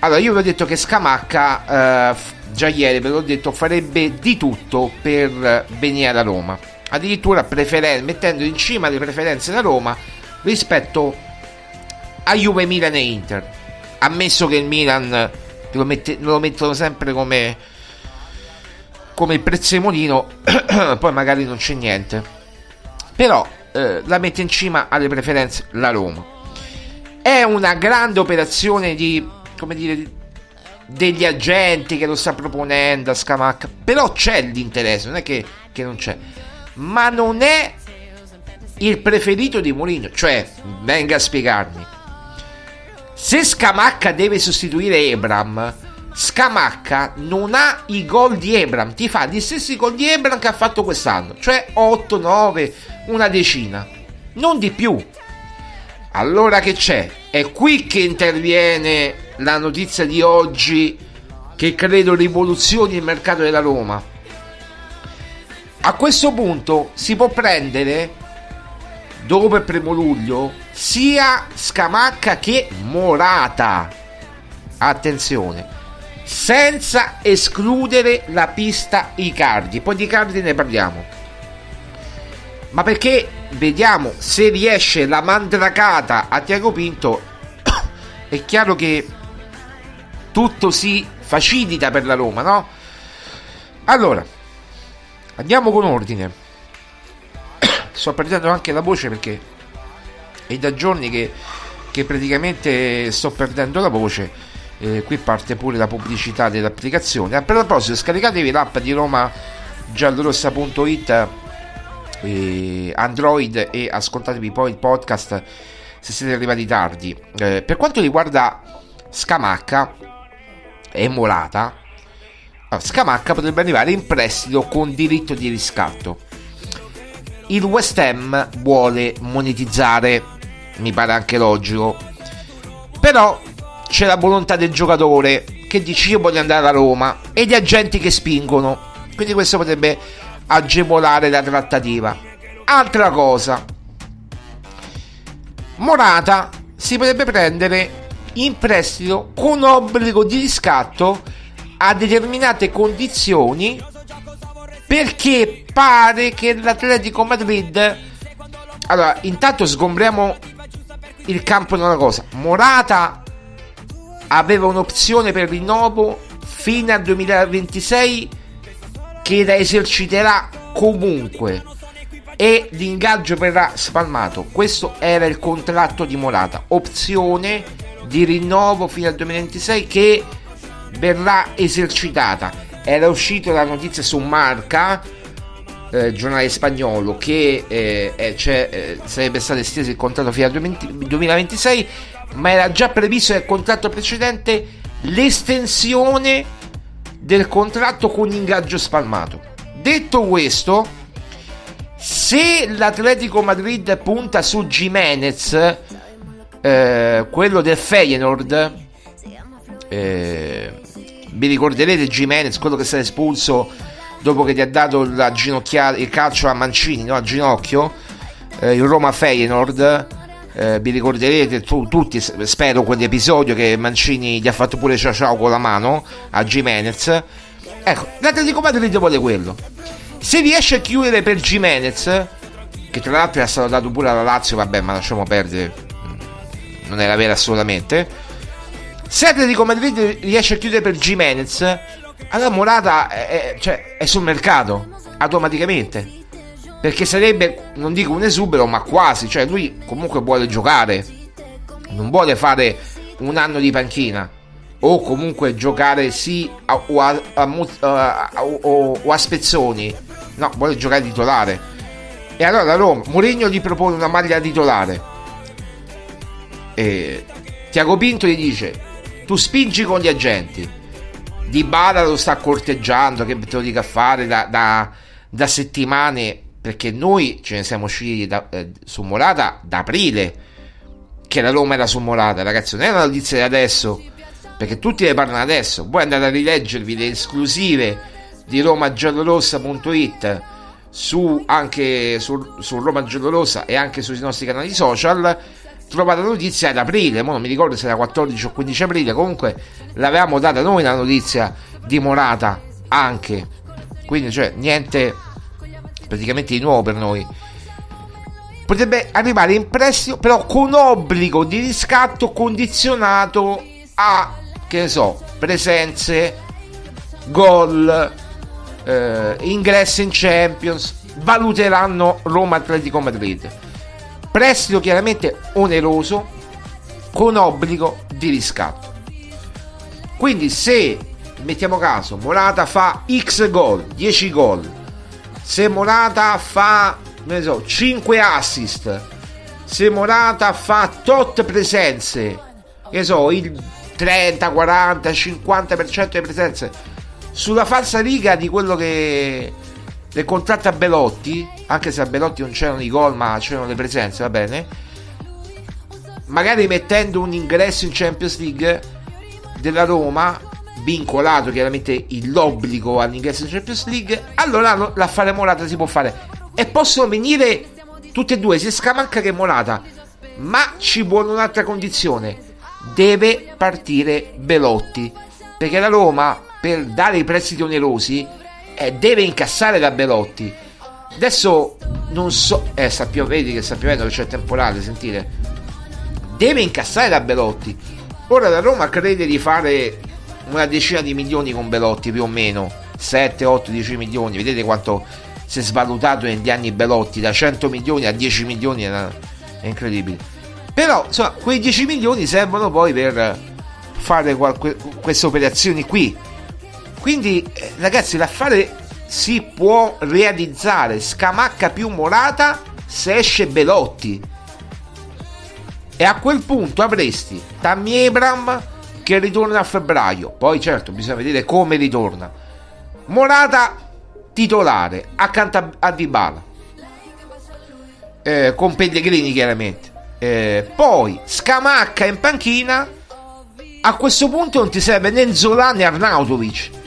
Allora, io vi ho detto che Scamacca, eh, già ieri ve l'ho detto, farebbe di tutto per venire alla Roma. Addirittura preferen- mettendo in cima le preferenze la Roma rispetto a Juve, Milan e Inter. Ammesso che il Milan lo, mette- lo mettono sempre come, come il prezzemolino, poi magari non c'è niente. Però eh, la mette in cima alle preferenze la Roma. È una grande operazione di, come dire, degli agenti che lo sta proponendo a Scamacca. Però c'è l'interesse, non è che, che non c'è. Ma non è il preferito di Mourinho. Cioè, venga a spiegarmi. Se Scamacca deve sostituire Ebram, Scamacca non ha i gol di Ebram, ti fa gli stessi gol di Ebram che ha fatto quest'anno, cioè 8, 9, una decina, non di più. Allora che c'è? È qui che interviene la notizia di oggi che credo rivoluzioni il mercato della Roma. A questo punto si può prendere dopo il primo luglio sia Scamacca che Morata. Attenzione, senza escludere la pista Icardi. Poi di Icardi ne parliamo. Ma perché vediamo se riesce la mandracata a Tiago Pinto. è chiaro che tutto si facilita per la Roma, no? Allora, andiamo con ordine. Sto perdendo anche la voce perché è da giorni che, che praticamente sto perdendo la voce. Eh, qui parte pure la pubblicità dell'applicazione. A proposito, scaricatevi l'app di Roma giallorossa.it eh, Android e ascoltatevi poi il podcast se siete arrivati tardi. Eh, per quanto riguarda Scamacca e Molata, Scamacca potrebbe arrivare in prestito con diritto di riscatto. Il West Ham vuole monetizzare, mi pare anche logico, però c'è la volontà del giocatore che dice io voglio andare a Roma e gli agenti che spingono. Quindi questo potrebbe agevolare la trattativa. Altra cosa, Morata si potrebbe prendere in prestito con obbligo di riscatto a determinate condizioni perché pare che l'Atletico Madrid allora intanto sgombriamo il campo di una cosa Morata aveva un'opzione per rinnovo fino al 2026 che la eserciterà comunque e l'ingaggio verrà spalmato. Questo era il contratto di Morata, opzione di rinnovo fino al 2026 che verrà esercitata. Era uscita la notizia su Marca, eh, giornale spagnolo, che eh, eh, sarebbe stato esteso il contratto fino al 2026, ma era già previsto nel contratto precedente l'estensione del contratto con ingaggio spalmato. Detto questo, se l'Atletico Madrid punta su Jimenez, eh, quello del Feyenoord, eh, vi ricorderete Jimenez, quello che è stato espulso dopo che gli ha dato il calcio a Mancini, no? a ginocchio, eh, il Roma Feyenoord. Eh, vi ricorderete tu, tutti, spero, quell'episodio che Mancini gli ha fatto pure ciao ciao con la mano a Jimenez. Ecco, l'Atletico Madrid vuole quello. Se riesce a chiudere per Jimenez, che tra l'altro è stato dato pure alla Lazio, vabbè, ma lasciamo perdere, non era vero assolutamente. Se Atletico Madrid riesce a chiudere per Jimenez, allora Morata è, cioè, è sul mercato automaticamente. Perché sarebbe, non dico un esubero, ma quasi. Cioè, lui comunque vuole giocare. Non vuole fare un anno di panchina. O comunque giocare sì a, o, a, a, o, o a spezzoni. No, vuole giocare titolare. E allora Roma, Mourinho gli propone una maglia titolare. E Tiago Pinto gli dice: Tu spingi con gli agenti. Di Bala lo sta corteggiando, che te lo dica a fare da, da, da settimane perché noi ce ne siamo usciti da, eh, su Morata da aprile che la Roma era su Morata. Ragazzi non è una notizia di adesso perché tutti ne parlano adesso. Voi andate a rileggervi le esclusive di romagiallorossa.it su, anche su, su Roma Giallorossa e anche sui nostri canali social. Trovato la notizia ad aprile, mo non mi ricordo se era 14 o 15 aprile, comunque l'avevamo data noi la notizia di Morata anche, quindi cioè niente praticamente di nuovo per noi. Potrebbe arrivare in prestito, però con obbligo di riscatto condizionato a, che ne so, presenze, gol, eh, ingresso in Champions, valuteranno Roma Atletico Madrid. Prestito chiaramente oneroso con obbligo di riscatto. Quindi se mettiamo caso Morata fa X gol, 10 gol, se Morata fa so, 5 assist, se Morata fa tot presenze, che so, il 30, 40, 50% delle presenze sulla falsa riga di quello che del contratto a Belotti, anche se a Belotti non c'erano i gol ma c'erano le presenze, va bene, magari mettendo un ingresso in Champions League della Roma, vincolato chiaramente l'obbligo all'ingresso in Champions League, allora l'affare Morata si può fare. E possono venire tutte e due, sia Scamacca che Morata, ma ci vuole un'altra condizione. Deve partire Belotti, perché la Roma per dare i prestiti onerosi eh, deve incassare da Belotti. Adesso non so, eh, sappiamo, vedi che piovendo che c'è temporale, sentite. Deve incassare da Belotti. Ora la Roma crede di fare una decina di milioni con Belotti più o meno, 7, 8, 10 milioni. Vedete quanto si è svalutato negli anni Belotti da 100 milioni a 10 milioni, è incredibile. Però insomma, quei 10 milioni servono poi per fare qualche, queste operazioni qui quindi, eh, ragazzi, l'affare si può realizzare Scamacca più Morata se esce Belotti. E a quel punto avresti Tammy Abram che ritorna a febbraio. Poi, certo, bisogna vedere come ritorna. Morata titolare accanto a Dybala. Eh, con Pellegrini, chiaramente. Eh, poi Scamacca in panchina. A questo punto non ti serve né Zola né Arnautovic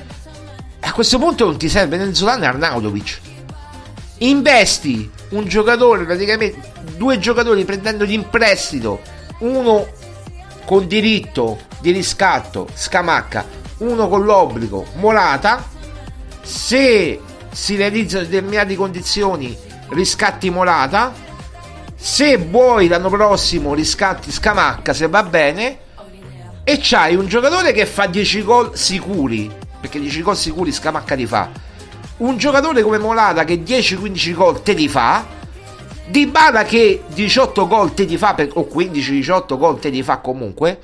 a questo punto non ti serve né Zola né Arnaudovic. Investi un giocatore, praticamente due giocatori prendendogli in prestito, uno con diritto di riscatto, Scamacca, uno con l'obbligo, Morata. Se si realizzano determinate condizioni, riscatti Morata. Se vuoi l'anno prossimo riscatti Scamacca, se va bene. E c'hai un giocatore che fa 10 gol sicuri perché 10 gol sicuri Scamacca li fa. Un giocatore come Molata che 10-15 gol te li fa. Di Bala che 18 gol te li fa per, o 15-18 gol te li fa comunque.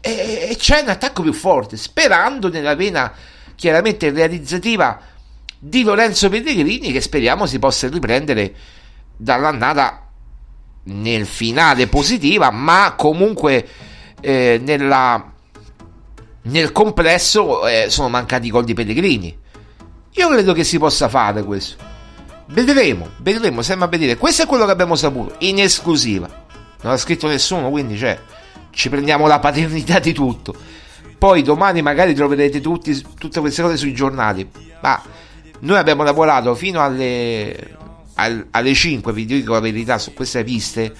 E, e c'è un attacco più forte, sperando nella vena chiaramente realizzativa di Lorenzo Pellegrini che speriamo si possa riprendere dall'annata nel finale positiva, ma comunque eh, nella nel complesso eh, sono mancati i gol di Pellegrini. Io credo che si possa fare questo. Vedremo, vedremo, stiamo a vedere. Questo è quello che abbiamo saputo, in esclusiva. Non ha scritto nessuno, quindi cioè, ci prendiamo la paternità di tutto. Poi domani magari troverete tutti, tutte queste cose sui giornali. Ma noi abbiamo lavorato fino alle, alle 5, vi dico la verità, su queste piste,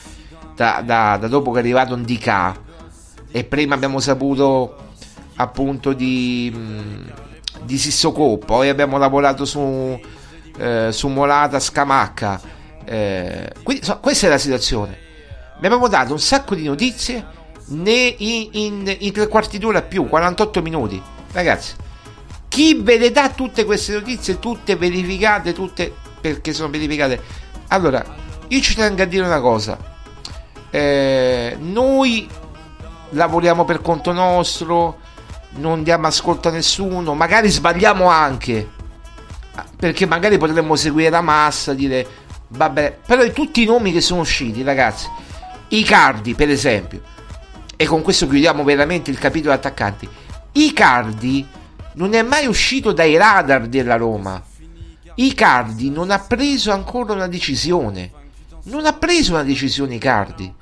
da, da, da dopo che è arrivato un DK. E prima abbiamo saputo appunto di, di Sissoko, poi abbiamo lavorato su, eh, su Molata Scamacca. Eh, quindi so, questa è la situazione. Vi abbiamo dato un sacco di notizie in, in, in tre quarti d'ora più, 48 minuti. Ragazzi, chi ve le dà tutte queste notizie, tutte verificate, tutte perché sono verificate? Allora, io ci tengo a dire una cosa. Eh, noi lavoriamo per conto nostro, non diamo ascolto a nessuno, magari sbagliamo anche, perché magari potremmo seguire la massa, dire vabbè, però tutti i nomi che sono usciti, ragazzi, i cardi per esempio, e con questo chiudiamo veramente il capitolo attaccanti, i cardi non è mai uscito dai radar della Roma, Icardi non ha preso ancora una decisione, non ha preso una decisione Icardi.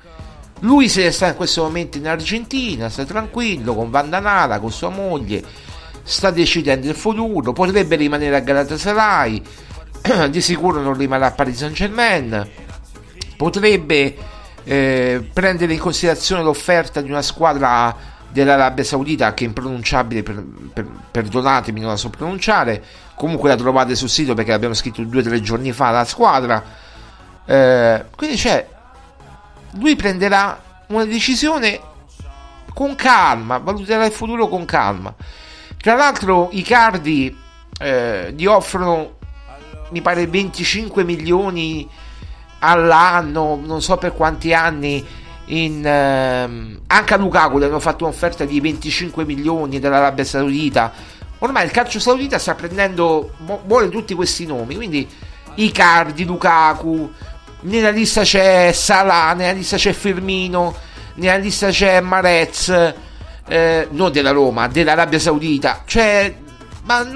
Lui se ne sta in questo momento in Argentina, sta tranquillo con Vandanara, con sua moglie, sta decidendo il futuro, potrebbe rimanere a Galatasaray, di sicuro non rimarrà a Paris Saint Germain, potrebbe eh, prendere in considerazione l'offerta di una squadra dell'Arabia Saudita che è impronunciabile, per, per, perdonatemi, non la so pronunciare. Comunque la trovate sul sito perché l'abbiamo scritto due o tre giorni fa la squadra. Eh, quindi c'è, lui prenderà una decisione con calma, valuterà il futuro con calma. Tra l'altro i cardi eh, gli offrono, mi pare, 25 milioni all'anno, non so per quanti anni. In, ehm, anche a Lukaku gli hanno fatto un'offerta di 25 milioni dall'Arabia Saudita. Ormai il calcio saudita sta prendendo, vuole tutti questi nomi, quindi Icardi, Lukaku, nella lista c'è Salah, nella lista c'è Firmino, nella lista c'è Marez, eh, non della Roma, dell'Arabia Saudita, c'è, ma,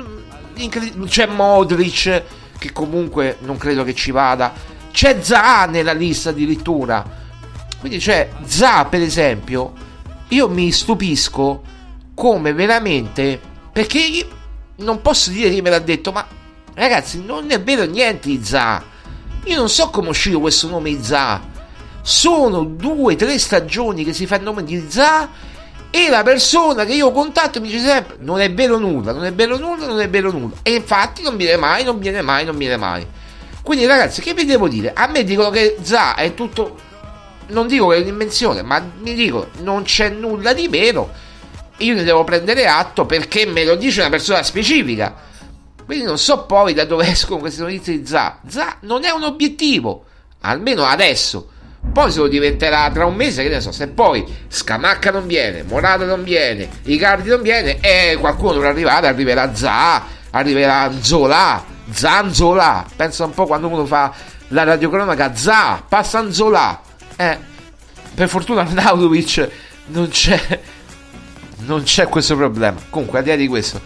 c'è Modric, che comunque non credo che ci vada, c'è Zaha nella lista addirittura, quindi c'è Zaha per esempio, io mi stupisco come veramente, perché io non posso dire chi me l'ha detto, ma ragazzi non è vero niente di Zaha, io non so come è uscito questo nome Zaha, sono due, tre stagioni che si fa il nome di Za e la persona che io contatto mi dice sempre non è vero nulla, non è vero nulla, non è vero nulla. E infatti non viene mai, non viene mai, non viene mai. Quindi ragazzi, che vi devo dire? A me dicono che Za è tutto, non dico che è un'invenzione, ma mi dicono non c'è nulla di vero. Io ne devo prendere atto perché me lo dice una persona specifica. Quindi non so poi da dove escono queste notizie di Za. Za non è un obiettivo, almeno adesso poi se lo diventerà tra un mese, che ne so, se poi Scamacca non viene, Morata non viene, Icardi non viene, e qualcuno dovrà arrivare, arriverà Za, arriverà Zola, Zanzola. Pensa un po' quando uno fa la radiocronaca, Za, passa Zola. Eh, per fortuna Naudovic non c'è, non c'è questo problema. Comunque, al di là di questo,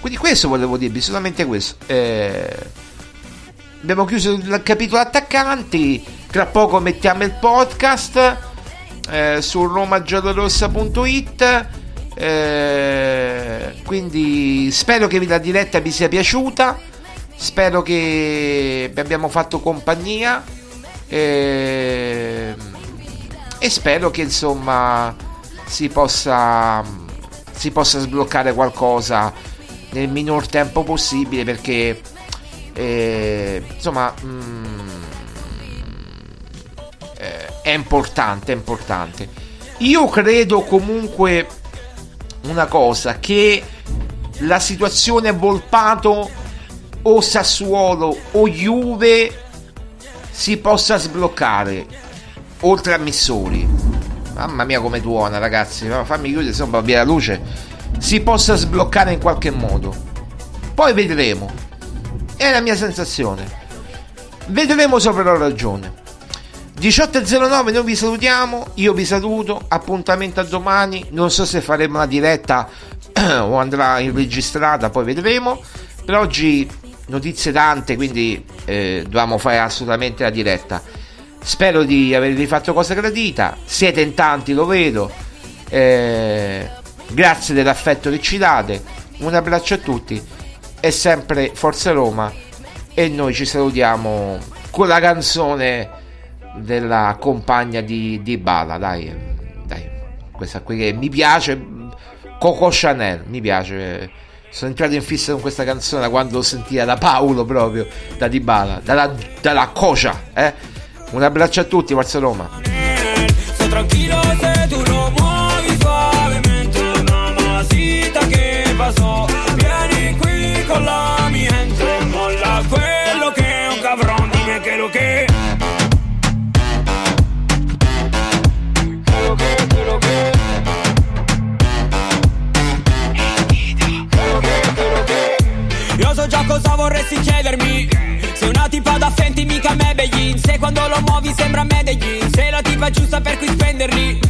quindi questo volevo dirvi, solamente questo. Eh, abbiamo chiuso il capitolo attaccanti tra poco mettiamo il podcast eh, su romagiallorossa.it. Eh, quindi spero che la diretta vi sia piaciuta. Spero che vi abbiamo fatto compagnia. Eh, e spero che insomma si possa, si possa sbloccare qualcosa nel minor tempo possibile perché eh, insomma mh, mm, è importante, è importante. Io credo comunque una cosa, che la situazione Volpato o Sassuolo o Juve si possa sbloccare oltre a Missori. Mamma mia come tuona ragazzi, fammi chiudere no via la luce. Si possa sbloccare in qualche modo. Poi vedremo. È la mia sensazione. Vedremo se avrò ragione. 18.09 noi vi salutiamo, io vi saluto, appuntamento a domani, non so se faremo una diretta o andrà in registrata, poi vedremo. Per oggi notizie tante, quindi eh, dobbiamo fare assolutamente la diretta. Spero di avervi fatto cosa gradita, siete in tanti, lo vedo. Eh, grazie dell'affetto che ci date, un abbraccio a tutti e sempre Forza Roma e noi ci salutiamo con la canzone della compagna di, di Bala, dai, dai, questa qui che mi piace, Coco Chanel, mi piace. Sono entrato in fissa con questa canzone da quando l'ho sentita da Paolo proprio, da Dybala, dalla, dalla Cocia, eh? Un abbraccio a tutti, Forza Roma. Quando lo muovi sembra Medellin. Sei la tipa giusta per cui spenderli.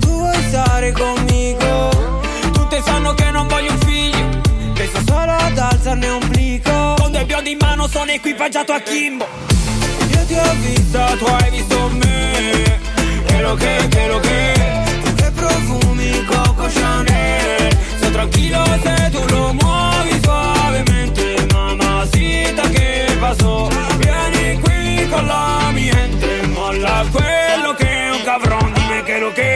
Tu vuoi stare conmigo. Tutte sanno che non voglio un figlio. Penso solo ad alzarne un plico. Con due biondi in mano sono equipaggiato a Kimbo Io ti ho vista, tu hai visto me. Quello che, quello che. Tu che profumi Coco Chanel. Sto tranquillo se tu lo muovi con la mi gente. Mola fue lo que un cabrón. Dime que lo que